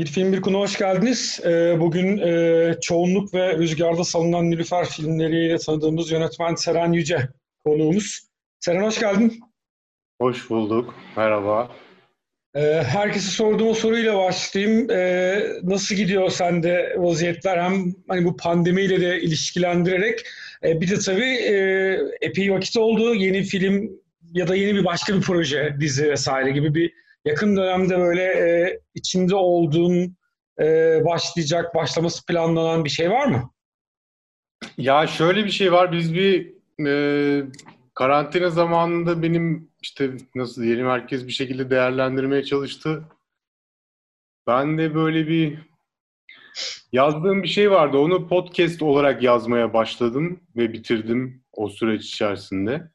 Bir film bir konu hoş geldiniz. Ee, bugün e, Çoğunluk ve Rüzgarda Salınan Nilüfer filmleriyle tanıdığımız yönetmen Seren Yüce konuğumuz. Seren hoş geldin. Hoş bulduk. Merhaba. Ee, herkese sorduğum soruyla başlayayım. Ee, nasıl gidiyor sende vaziyetler? Hem hani bu pandemiyle de ilişkilendirerek e, bir de tabii e, epey vakit oldu. Yeni film ya da yeni bir başka bir proje, dizi vesaire gibi bir yakın dönemde böyle e, içinde olduğun e, başlayacak, başlaması planlanan bir şey var mı? Ya şöyle bir şey var. Biz bir e, karantina zamanında benim işte nasıl diyelim herkes bir şekilde değerlendirmeye çalıştı. Ben de böyle bir yazdığım bir şey vardı. Onu podcast olarak yazmaya başladım ve bitirdim o süreç içerisinde.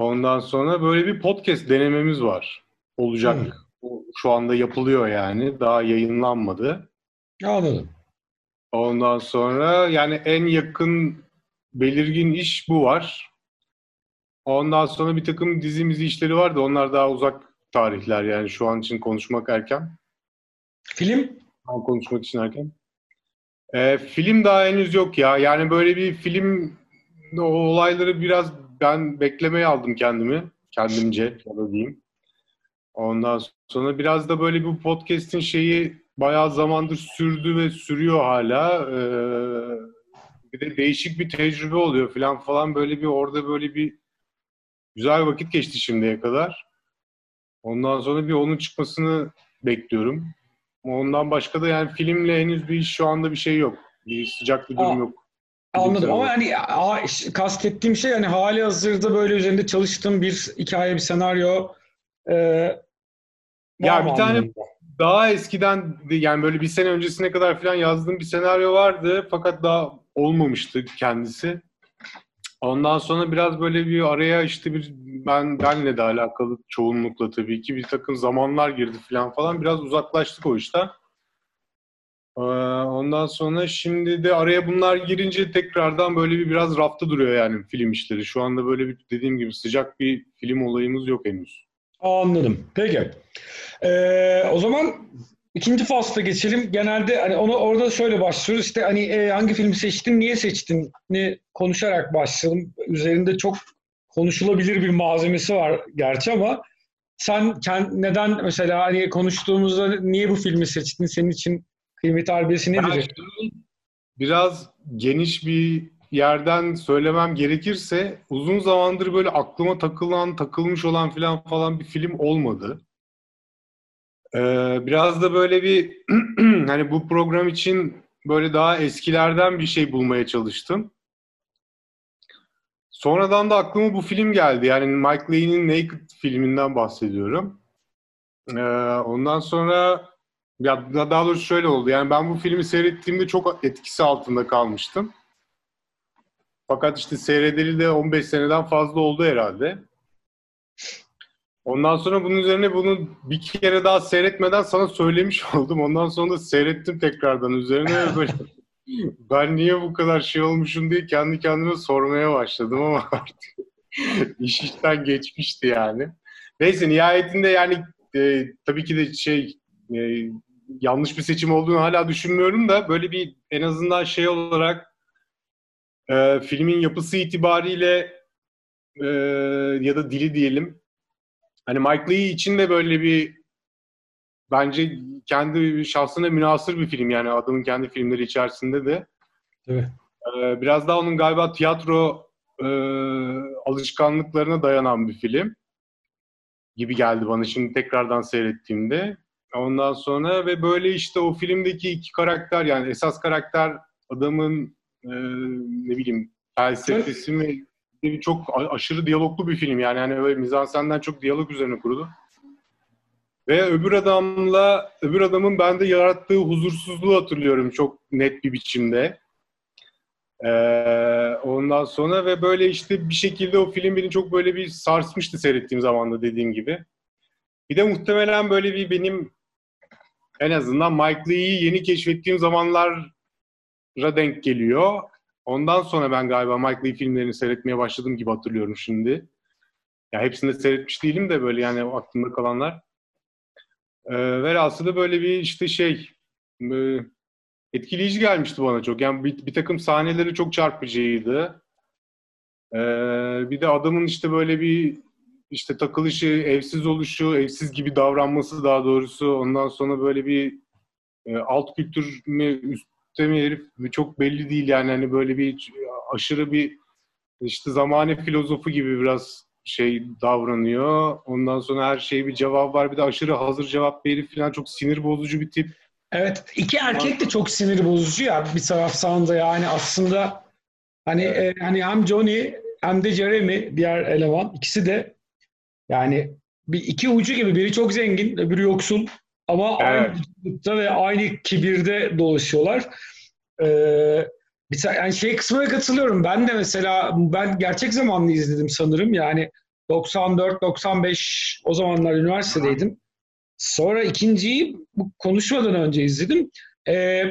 Ondan sonra böyle bir podcast denememiz var. Olacak. Hmm. Şu anda yapılıyor yani. Daha yayınlanmadı. Anladım. Ondan sonra yani en yakın belirgin iş bu var. Ondan sonra bir takım dizimizi işleri var da onlar daha uzak tarihler yani şu an için konuşmak erken. Film? Konuşmak için erken. Ee, film daha henüz yok ya. Yani böyle bir film olayları biraz ben beklemeye aldım kendimi. Kendimce ya da diyeyim. Ondan sonra biraz da böyle bu podcast'in şeyi bayağı zamandır sürdü ve sürüyor hala. Ee, bir de değişik bir tecrübe oluyor falan falan böyle bir orada böyle bir güzel vakit geçti şimdiye kadar. Ondan sonra bir onun çıkmasını bekliyorum. Ondan başka da yani filmle henüz bir şu anda bir şey yok. Bir sıcak bir durum Aa, yok. Anladım. ama hani kastettiğim şey hani hali hazırda böyle üzerinde çalıştığım bir hikaye, bir senaryo e, ya bir tane daha eskiden yani böyle bir sene öncesine kadar falan yazdığım bir senaryo vardı. Fakat daha olmamıştı kendisi. Ondan sonra biraz böyle bir araya işte bir ben benle de alakalı çoğunlukla tabii ki bir takım zamanlar girdi falan falan. Biraz uzaklaştık o işten. Ee, ondan sonra şimdi de araya bunlar girince tekrardan böyle bir biraz rafta duruyor yani film işleri. Şu anda böyle bir dediğim gibi sıcak bir film olayımız yok henüz. Anladım. Peki. Ee, o zaman ikinci fasla geçelim. Genelde hani onu orada şöyle başlıyoruz. İşte hani e, hangi filmi seçtin, niye seçtin ni konuşarak başlayalım. Üzerinde çok konuşulabilir bir malzemesi var gerçi ama sen kend, neden mesela hani konuştuğumuzda niye bu filmi seçtin? Senin için kıymet harbiyesi nedir? Biraz geniş bir yerden söylemem gerekirse uzun zamandır böyle aklıma takılan, takılmış olan filan falan bir film olmadı. Ee, biraz da böyle bir hani bu program için böyle daha eskilerden bir şey bulmaya çalıştım. Sonradan da aklıma bu film geldi. Yani Mike Leigh'nin Naked filminden bahsediyorum. Ee, ondan sonra ya daha doğrusu şöyle oldu. Yani ben bu filmi seyrettiğimde çok etkisi altında kalmıştım. Fakat işte seyredeli de 15 seneden fazla oldu herhalde. Ondan sonra bunun üzerine bunu bir kere daha seyretmeden sana söylemiş oldum. Ondan sonra da seyrettim tekrardan üzerine böyle ben niye bu kadar şey olmuşum diye kendi kendime sormaya başladım ama artık iş işten geçmişti yani. Neyse nihayetinde yani e, tabii ki de şey e, yanlış bir seçim olduğunu hala düşünmüyorum da böyle bir en azından şey olarak e, filmin yapısı itibariyle e, ya da dili diyelim hani Mike Lee için de böyle bir bence kendi şahsına münasır bir film yani adamın kendi filmleri içerisinde de. Evet. Ee, biraz daha onun galiba tiyatro e, alışkanlıklarına dayanan bir film gibi geldi bana şimdi tekrardan seyrettiğimde. Ondan sonra ve böyle işte o filmdeki iki karakter yani esas karakter adamın e, ne bileyim felsefesi mi çok aşırı diyaloglu bir film yani hani öyle mizansenden çok diyalog üzerine kurulu. Ve öbür adamla öbür adamın bende yarattığı huzursuzluğu hatırlıyorum çok net bir biçimde. Ee, ondan sonra ve böyle işte bir şekilde o film beni çok böyle bir sarsmıştı seyrettiğim zaman da dediğim gibi. Bir de muhtemelen böyle bir benim en azından Mike Lee'yi yeni keşfettiğim zamanlar denk geliyor. Ondan sonra ben galiba Mike Lee filmlerini seyretmeye başladım gibi hatırlıyorum şimdi. Ya hepsini de seyretmiş değilim de böyle yani aklımda kalanlar. E, velhasılı böyle bir işte şey e, etkileyici gelmişti bana çok. Yani bir, bir takım sahneleri çok çarpıcıydı. E, bir de adamın işte böyle bir işte takılışı, evsiz oluşu, evsiz gibi davranması daha doğrusu. Ondan sonra böyle bir e, alt kültür mü, üstte mi herif mi çok belli değil yani. Hani böyle bir aşırı bir işte zamane filozofu gibi biraz şey davranıyor. Ondan sonra her şeye bir cevap var. Bir de aşırı hazır cevap verip falan çok sinir bozucu bir tip. Evet. iki erkek de çok sinir bozucu ya bir taraftan da yani aslında hani evet. e, hani hem Johnny hem de Jeremy diğer eleman ikisi de yani bir iki ucu gibi biri çok zengin öbürü yoksul ama evet. aynı ve aynı kibirde dolaşıyorlar. Ee, bir yani şey kısmına katılıyorum. Ben de mesela ben gerçek zamanlı izledim sanırım. Yani 94-95 o zamanlar üniversitedeydim. Sonra ikinciyi konuşmadan önce izledim. Ee,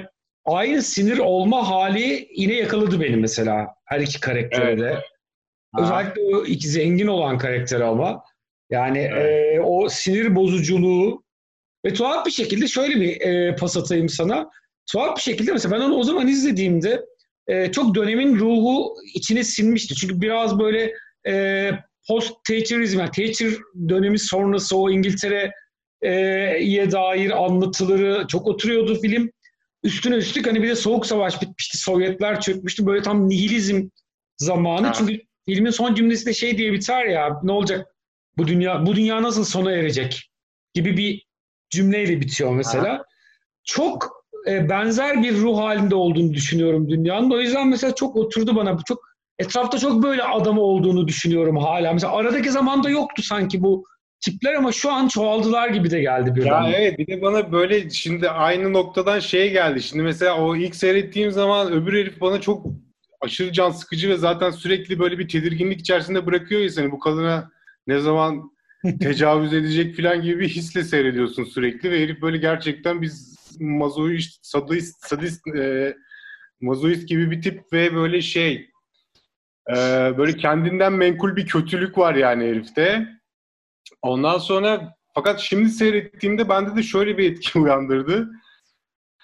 aynı sinir olma hali yine yakaladı beni mesela her iki karaktere de. Evet. Özellikle o iki zengin olan karakteri ama. Yani evet. e, o sinir bozuculuğu ve tuhaf bir şekilde şöyle bir e, pas atayım sana. Tuhaf bir şekilde mesela ben onu o zaman izlediğimde e, çok dönemin ruhu içine sinmişti. Çünkü biraz böyle e, post-Thatcherizm, yani Thatcher dönemi sonrası o İngiltere'ye dair anlatıları çok oturuyordu film. Üstüne üstlük hani bir de Soğuk Savaş bitmişti, Sovyetler çökmüştü. Böyle tam nihilizm zamanı. Ha. Çünkü filmin son cümlesi de şey diye biter ya, ne olacak bu dünya, bu dünya nasıl sona erecek gibi bir cümleyle bitiyor mesela. Ha. Çok e, benzer bir ruh halinde olduğunu düşünüyorum dünyanın. O yüzden mesela çok oturdu bana. Çok etrafta çok böyle adam olduğunu düşünüyorum hala. Mesela aradaki zamanda yoktu sanki bu tipler ama şu an çoğaldılar gibi de geldi bir Ya evet bir de bana böyle şimdi aynı noktadan şey geldi. Şimdi mesela o ilk seyrettiğim zaman öbür herif bana çok aşırı can sıkıcı ve zaten sürekli böyle bir tedirginlik içerisinde bırakıyor seni bu kadına ne zaman tecavüz edecek falan gibi bir hisle seyrediyorsun sürekli ve herif böyle gerçekten biz mazoist, sadist, sadist e, mazoist gibi bir tip ve böyle şey e, böyle kendinden menkul bir kötülük var yani herifte. Ondan sonra fakat şimdi seyrettiğimde bende de şöyle bir etki uyandırdı.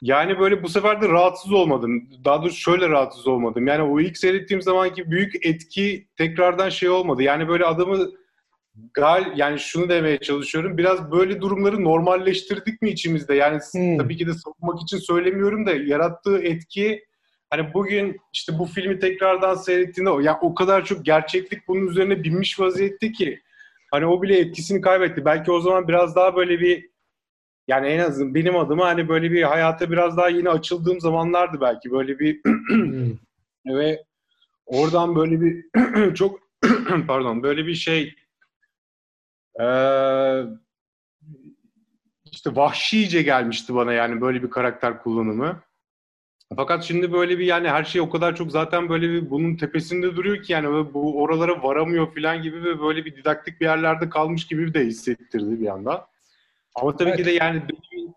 Yani böyle bu sefer de rahatsız olmadım. Daha doğrusu şöyle rahatsız olmadım. Yani o ilk seyrettiğim zamanki büyük etki tekrardan şey olmadı. Yani böyle adamı gal yani şunu demeye çalışıyorum. Biraz böyle durumları normalleştirdik mi içimizde? Yani hmm. tabii ki de savunmak için söylemiyorum da yarattığı etki hani bugün işte bu filmi tekrardan seyrettiğinde o ya o kadar çok gerçeklik bunun üzerine binmiş vaziyette ki hani o bile etkisini kaybetti. Belki o zaman biraz daha böyle bir yani en azından benim adıma hani böyle bir hayata biraz daha yeni açıldığım zamanlardı belki böyle bir hmm. ve oradan böyle bir çok pardon böyle bir şey ee, işte vahşice gelmişti bana yani böyle bir karakter kullanımı. Fakat şimdi böyle bir yani her şey o kadar çok zaten böyle bir bunun tepesinde duruyor ki yani bu oralara varamıyor falan gibi ve böyle bir didaktik bir yerlerde kalmış gibi de hissettirdi bir yandan. Ama tabii evet. ki de yani dönemin,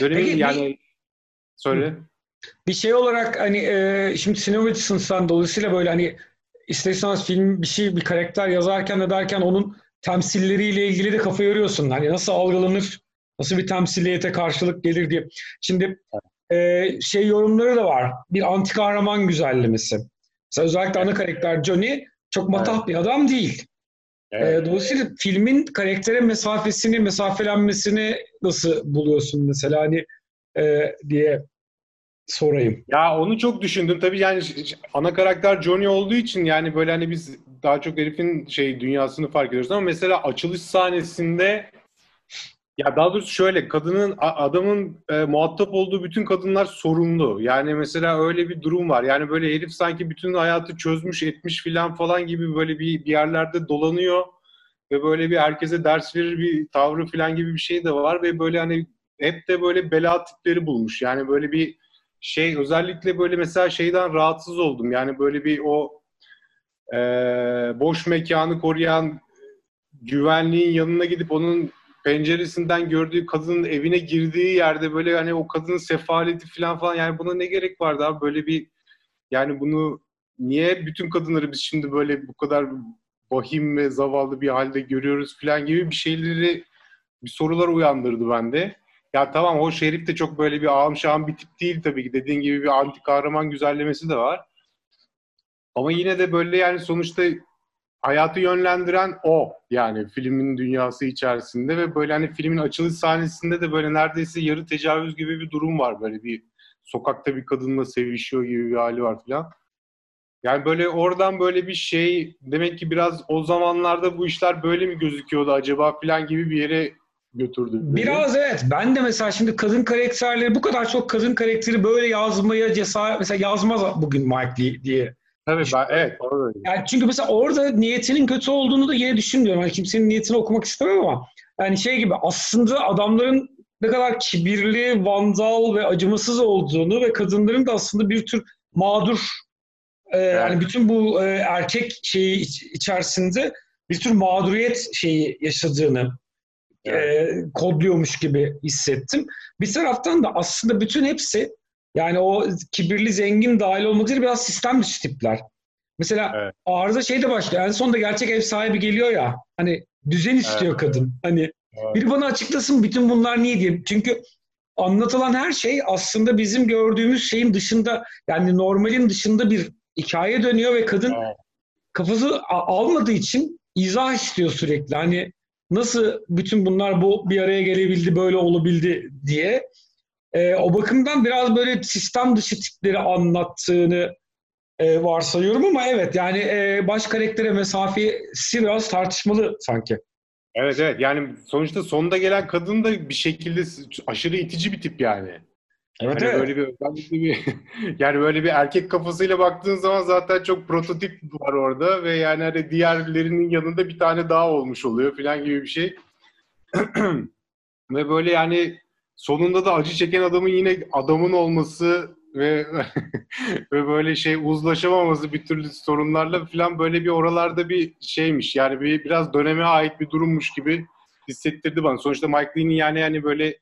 dönemin Peki, yani bir, söyle. Bir şey olarak hani e, şimdi açısından dolayısıyla böyle hani isterseniz film bir şey bir karakter yazarken de derken onun temsilleriyle ilgili de kafa yoruyorsun. Hani nasıl algılanır, nasıl bir temsiliyete karşılık gelir diye. Şimdi e, şey yorumları da var. Bir anti kahraman güzellemesi. Mesela özellikle ana karakter Johnny çok matah evet. bir adam değil. Evet. E, dolayısıyla filmin karaktere mesafesini, mesafelenmesini nasıl buluyorsun mesela hani e, diye sorayım. Ya onu çok düşündüm. Tabii yani ana karakter Johnny olduğu için yani böyle hani biz daha çok herifin şey dünyasını fark ediyoruz ama mesela açılış sahnesinde ya daha doğrusu şöyle kadının adamın e, muhatap olduğu bütün kadınlar sorumlu. Yani mesela öyle bir durum var. Yani böyle herif sanki bütün hayatı çözmüş etmiş filan falan gibi böyle bir, bir yerlerde dolanıyor ve böyle bir herkese ders verir bir tavrı filan gibi bir şey de var ve böyle hani hep de böyle bela tipleri bulmuş. Yani böyle bir şey özellikle böyle mesela şeyden rahatsız oldum. Yani böyle bir o e, boş mekanı koruyan güvenliğin yanına gidip onun penceresinden gördüğü kadının evine girdiği yerde böyle hani o kadının sefaleti falan falan yani buna ne gerek vardı abi böyle bir yani bunu niye bütün kadınları biz şimdi böyle bu kadar vahim ve zavallı bir halde görüyoruz falan gibi bir şeyleri bir sorular uyandırdı bende. Ya tamam o Şerif de çok böyle bir ağam şahım bir tip değil tabii ki. Dediğin gibi bir anti kahraman güzellemesi de var. Ama yine de böyle yani sonuçta hayatı yönlendiren o yani filmin dünyası içerisinde ve böyle hani filmin açılış sahnesinde de böyle neredeyse yarı tecavüz gibi bir durum var böyle bir sokakta bir kadınla sevişiyor gibi bir hali var filan. Yani böyle oradan böyle bir şey demek ki biraz o zamanlarda bu işler böyle mi gözüküyordu acaba filan gibi bir yere götürdü. Beni. Biraz evet. Ben de mesela şimdi kadın karakterleri bu kadar çok kadın karakteri böyle yazmaya cesaret mesela yazmaz bugün Mike Lee diye. Tabii ben, evet. Doğru. Yani çünkü mesela orada niyetinin kötü olduğunu da yine düşünmüyorum. Yani kimsenin niyetini okumak istemem ama yani şey gibi aslında adamların ne kadar kibirli, vandal ve acımasız olduğunu ve kadınların da aslında bir tür mağdur e, evet. yani bütün bu e, erkek şeyi iç, içerisinde bir tür mağduriyet şeyi yaşadığını. E, kodluyormuş gibi hissettim. Bir taraftan da aslında bütün hepsi yani o kibirli zengin dahil olmak üzere biraz sistem dışı tipler. Mesela evet. arıza şey de başlıyor. En sonunda gerçek ev sahibi geliyor ya. Hani düzen istiyor evet. kadın. Hani evet. biri bana açıklasın bütün bunlar niye diye. Çünkü anlatılan her şey aslında bizim gördüğümüz şeyin dışında yani normalin dışında bir hikaye dönüyor ve kadın evet. kafası almadığı için izah istiyor sürekli. Hani nasıl bütün bunlar bu bir araya gelebildi, böyle olabildi diye. E, o bakımdan biraz böyle sistem dışı tipleri anlattığını e, varsayıyorum ama evet yani e, baş karaktere mesafesi biraz tartışmalı sanki. Evet evet yani sonuçta sonunda gelen kadın da bir şekilde aşırı itici bir tip yani. Evet, hani evet. böyle bir özellikle bir yani böyle bir erkek kafasıyla baktığın zaman zaten çok prototip var orada ve yani hani diğerlerinin yanında bir tane daha olmuş oluyor falan gibi bir şey. ve böyle yani sonunda da acı çeken adamın yine adamın olması ve ve böyle şey uzlaşamaması bir türlü sorunlarla falan böyle bir oralarda bir şeymiş. Yani bir biraz döneme ait bir durummuş gibi hissettirdi bana. Sonuçta Mike Lee'nin yani yani böyle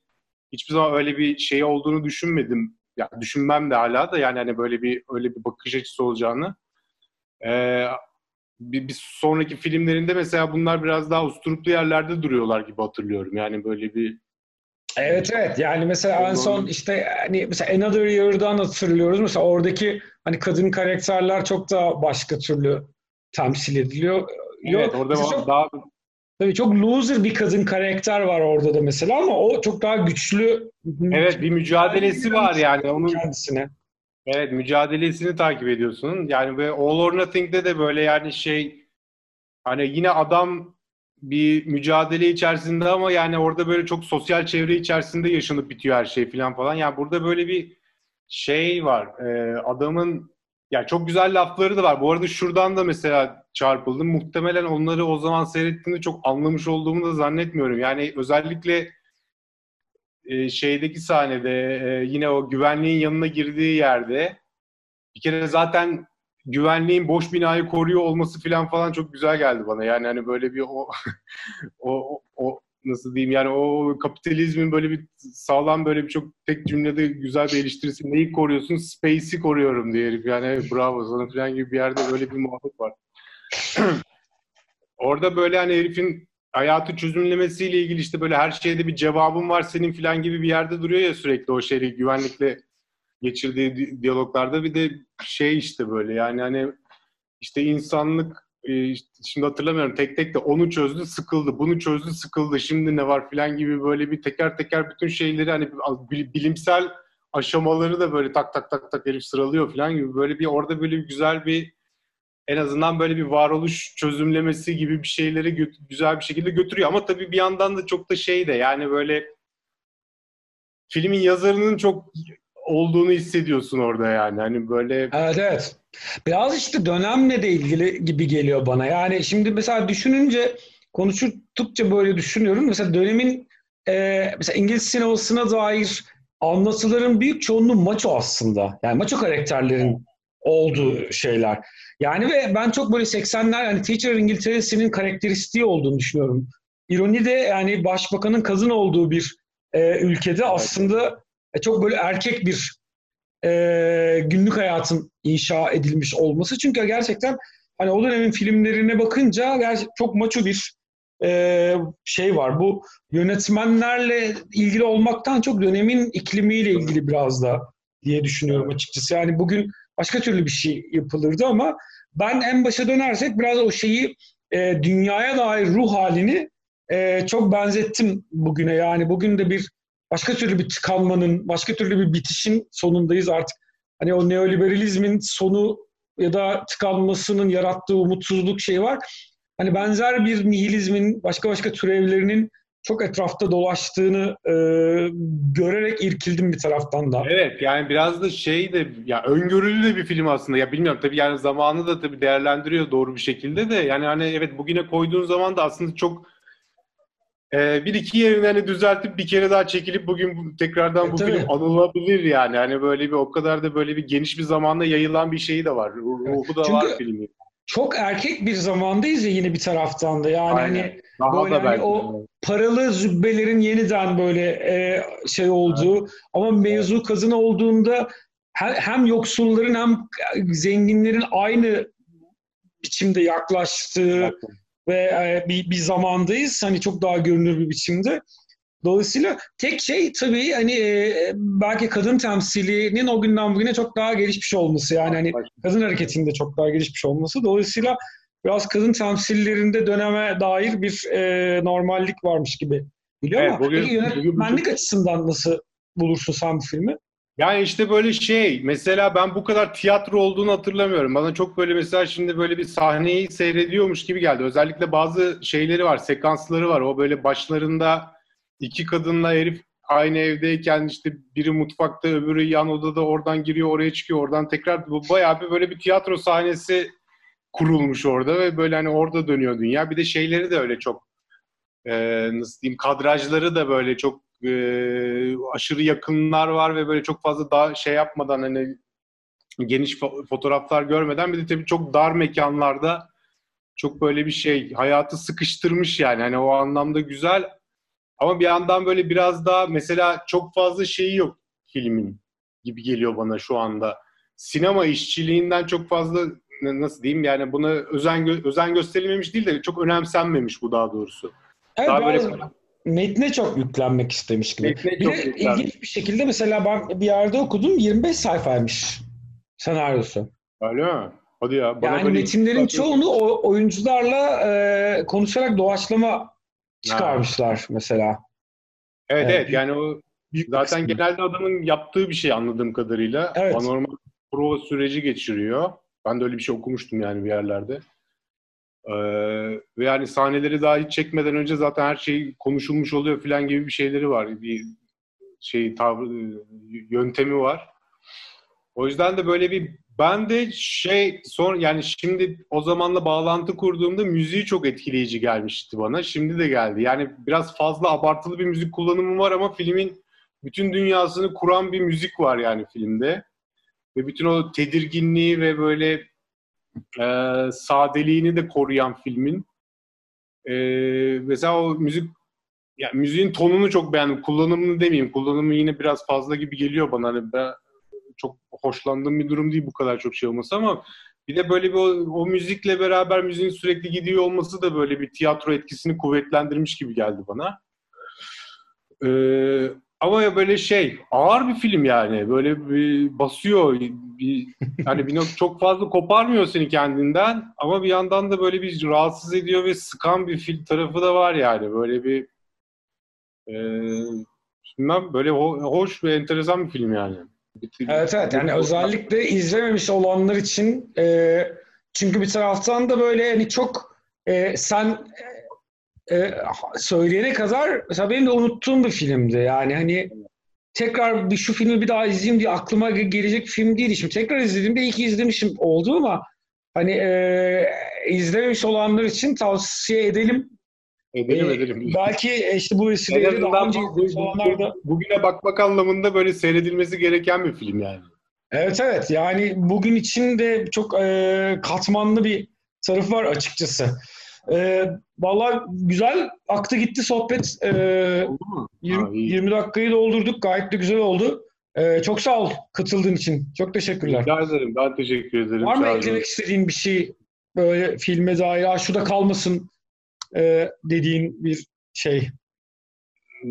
hiçbir zaman öyle bir şey olduğunu düşünmedim. Ya düşünmem de hala da yani hani böyle bir öyle bir bakış açısı olacağını. Ee, bir, bir sonraki filmlerinde mesela bunlar biraz daha usturuplu yerlerde duruyorlar gibi hatırlıyorum. Yani böyle bir Evet evet yani mesela en son işte hani mesela Another Year'dan hatırlıyoruz. Mesela oradaki hani kadın karakterler çok daha başka türlü temsil ediliyor. Evet orada çok, daha tabii çok loser bir kadın karakter var orada da mesela ama o çok daha güçlü. Evet bir mücadelesi var yani onun kendisine. Evet mücadelesini takip ediyorsun. Yani ve All or Nothing'de de böyle yani şey hani yine adam bir mücadele içerisinde ama yani orada böyle çok sosyal çevre içerisinde yaşanıp bitiyor her şey falan falan. Yani burada böyle bir şey var. E, adamın yani çok güzel lafları da var. Bu arada şuradan da mesela çarpıldım. Muhtemelen onları o zaman seyrettiğimde çok anlamış olduğumu da zannetmiyorum. Yani özellikle e, şeydeki sahnede e, yine o güvenliğin yanına girdiği yerde bir kere zaten güvenliğin boş binayı koruyor olması falan falan çok güzel geldi bana. Yani hani böyle bir o o o nasıl diyeyim yani o kapitalizmin böyle bir sağlam böyle bir çok tek cümlede güzel bir eleştirisi. Neyi koruyorsun? Space'i koruyorum diye herif. Yani bravo sana falan gibi bir yerde böyle bir muhabbet var. Orada böyle hani herifin hayatı çözümlemesiyle ilgili işte böyle her şeyde bir cevabın var senin falan gibi bir yerde duruyor ya sürekli o şeyi güvenlikle geçirdiği diyaloglarda. Bir de şey işte böyle yani hani işte insanlık e, şimdi hatırlamıyorum tek tek de onu çözdü sıkıldı bunu çözdü sıkıldı şimdi ne var filan gibi böyle bir teker teker bütün şeyleri hani bilimsel aşamaları da böyle tak tak tak tak herif sıralıyor filan gibi. Böyle bir orada böyle bir güzel bir en azından böyle bir varoluş çözümlemesi gibi bir şeyleri güzel bir şekilde götürüyor ama tabii bir yandan da çok da şey de yani böyle filmin yazarının çok olduğunu hissediyorsun orada yani. Hani böyle Evet evet. Biraz işte dönemle de ilgili gibi geliyor bana. Yani şimdi mesela düşününce konuştukça böyle düşünüyorum. Mesela dönemin e, mesela İngiliz sinemasına dair anlatıların büyük çoğunluğu maço aslında. Yani maço karakterlerin olduğu şeyler. Yani ve ben çok böyle 80'ler yani Teacher İngiltere'sinin karakteristiği olduğunu düşünüyorum. İroni de yani başbakanın kadın olduğu bir e, ülkede aslında e, çok böyle erkek bir e, günlük hayatın inşa edilmiş olması. Çünkü gerçekten hani o dönemin filmlerine bakınca çok maço bir e, şey var. Bu yönetmenlerle ilgili olmaktan çok dönemin iklimiyle ilgili biraz da diye düşünüyorum açıkçası. Yani bugün başka türlü bir şey yapılırdı ama ben en başa dönersek biraz o şeyi e, dünyaya dair ruh halini e, çok benzettim bugüne. Yani bugün de bir başka türlü bir tıkanmanın, başka türlü bir bitişin sonundayız artık. Hani o neoliberalizmin sonu ya da tıkanmasının yarattığı umutsuzluk şey var. Hani benzer bir nihilizmin, başka başka türevlerinin çok etrafta dolaştığını e, görerek irkildim bir taraftan da. Evet yani biraz da şey de ya öngörülü de bir film aslında. Ya bilmiyorum tabii yani zamanı da tabii değerlendiriyor doğru bir şekilde de yani hani evet bugüne koyduğun zaman da aslında çok e, bir iki yerini hani düzeltip bir kere daha çekilip bugün tekrardan bu evet, film anılabilir yani. Hani böyle bir o kadar da böyle bir geniş bir zamanda yayılan bir şeyi de var. Ruhu da Çünkü var filmin. Çok erkek bir zamandayız ya yine bir taraftan da. Yani Aynen. hani daha böyle da hani o paralı zübbelerin yeniden böyle e, şey olduğu evet. ama mevzu kazın olduğunda hem yoksulların hem zenginlerin aynı biçimde yaklaştığı evet. ve e, bir, bir zamandayız. Hani çok daha görünür bir biçimde. Dolayısıyla tek şey tabii hani e, belki kadın temsilinin o günden bugüne çok daha gelişmiş olması yani hani kadın hareketinde çok daha gelişmiş olması. Dolayısıyla biraz kadın temsillerinde döneme dair bir e, normallik varmış gibi biliyor evet, ama bugün, peki yönetmenlik bugün... açısından nasıl bulursun sen bu filmi? Yani işte böyle şey mesela ben bu kadar tiyatro olduğunu hatırlamıyorum. Bana çok böyle mesela şimdi böyle bir sahneyi seyrediyormuş gibi geldi. Özellikle bazı şeyleri var, sekansları var. O böyle başlarında iki kadınla herif aynı evdeyken işte biri mutfakta öbürü yan odada oradan giriyor oraya çıkıyor oradan tekrar bu bayağı bir böyle bir tiyatro sahnesi kurulmuş orada ve böyle hani orada dönüyor dünya. Bir de şeyleri de öyle çok e, nasıl diyeyim kadrajları da böyle çok e, aşırı yakınlar var ve böyle çok fazla daha şey yapmadan hani geniş fo- fotoğraflar görmeden bir de tabii çok dar mekanlarda çok böyle bir şey hayatı sıkıştırmış yani hani o anlamda güzel ama bir yandan böyle biraz daha mesela çok fazla şeyi yok filmin gibi geliyor bana şu anda. Sinema işçiliğinden çok fazla nasıl diyeyim yani buna özen gö- özen gösterilmemiş değil de çok önemsenmemiş bu daha doğrusu. Evet, daha böyle metne çok yüklenmek istemiş gibi. Metne bir de ilginç bir şekilde mesela ben bir yerde okudum 25 sayfaymış senaryosu. Öyle mi? Hadi ya. Bana yani metinlerin çoğunu o, oyuncularla e, konuşarak doğaçlama çıkarmışlar ha. mesela. Evet evet, evet yani o zaten kısmı. genelde adamın yaptığı bir şey anladığım kadarıyla. Evet. Anormal prova süreci geçiriyor. Ben de öyle bir şey okumuştum yani bir yerlerde. Ee, ve yani sahneleri daha hiç çekmeden önce zaten her şey konuşulmuş oluyor falan gibi bir şeyleri var. Bir şey tavrı, yöntemi var. O yüzden de böyle bir ben de şey son yani şimdi o zamanla bağlantı kurduğumda müziği çok etkileyici gelmişti bana. Şimdi de geldi. Yani biraz fazla abartılı bir müzik kullanımı var ama filmin bütün dünyasını kuran bir müzik var yani filmde. Ve bütün o tedirginliği ve böyle e, sadeliğini de koruyan filmin. E, mesela o müzik yani müziğin tonunu çok beğendim. Kullanımını demeyeyim. Kullanımı yine biraz fazla gibi geliyor bana. Hani ben çok hoşlandığım bir durum değil bu kadar çok şey olması ama bir de böyle bir o, o müzikle beraber müziğin sürekli gidiyor olması da böyle bir tiyatro etkisini kuvvetlendirmiş gibi geldi bana. Ee, ama ya böyle şey ağır bir film yani. Böyle bir basıyor. Bir hani bir çok fazla koparmıyor seni kendinden. Ama bir yandan da böyle bir rahatsız ediyor ve sıkan bir film tarafı da var yani. Böyle bir e, bilmem böyle ho- hoş ve enteresan bir film yani. Evet evet. Yani özellikle izlememiş olanlar için e, çünkü bir taraftan da böyle hani çok e, sen e, söyleyene kadar mesela benim de unuttuğum bir filmdi yani hani tekrar bir şu filmi bir daha izleyeyim diye aklıma gelecek film değil. Şimdi tekrar izlediğimde iyi ki izlemişim oldu ama hani e, izlememiş olanlar için tavsiye edelim. Edelim ee, edelim. Belki işte bu vesileyle daha önce olanlar da... Bugüne bakmak anlamında böyle seyredilmesi gereken bir film yani. Evet evet yani bugün için de çok e, katmanlı bir tarafı var açıkçası. E, Valla güzel aktı gitti sohbet. E, 20, 20 dakikayı doldurduk gayet de güzel oldu. E, çok sağ ol katıldığın için. Çok teşekkürler. Rica ederim. Ben teşekkür ederim. Var mı eklemek istediğin bir şey böyle filme dair? Aa, şu da kalmasın e, dediğin bir şey.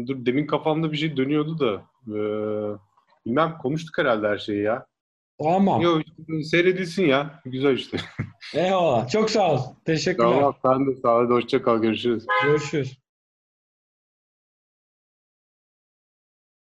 Dur demin kafamda bir şey dönüyordu da. Ee, bilmem konuştuk herhalde her şeyi ya. Tamam. Yok seyredilsin ya. Güzel işte. Eyvallah. Çok sağ ol. Teşekkürler. Tamam sen de sağ ol. Hoşça kal. Görüşürüz. Görüşürüz.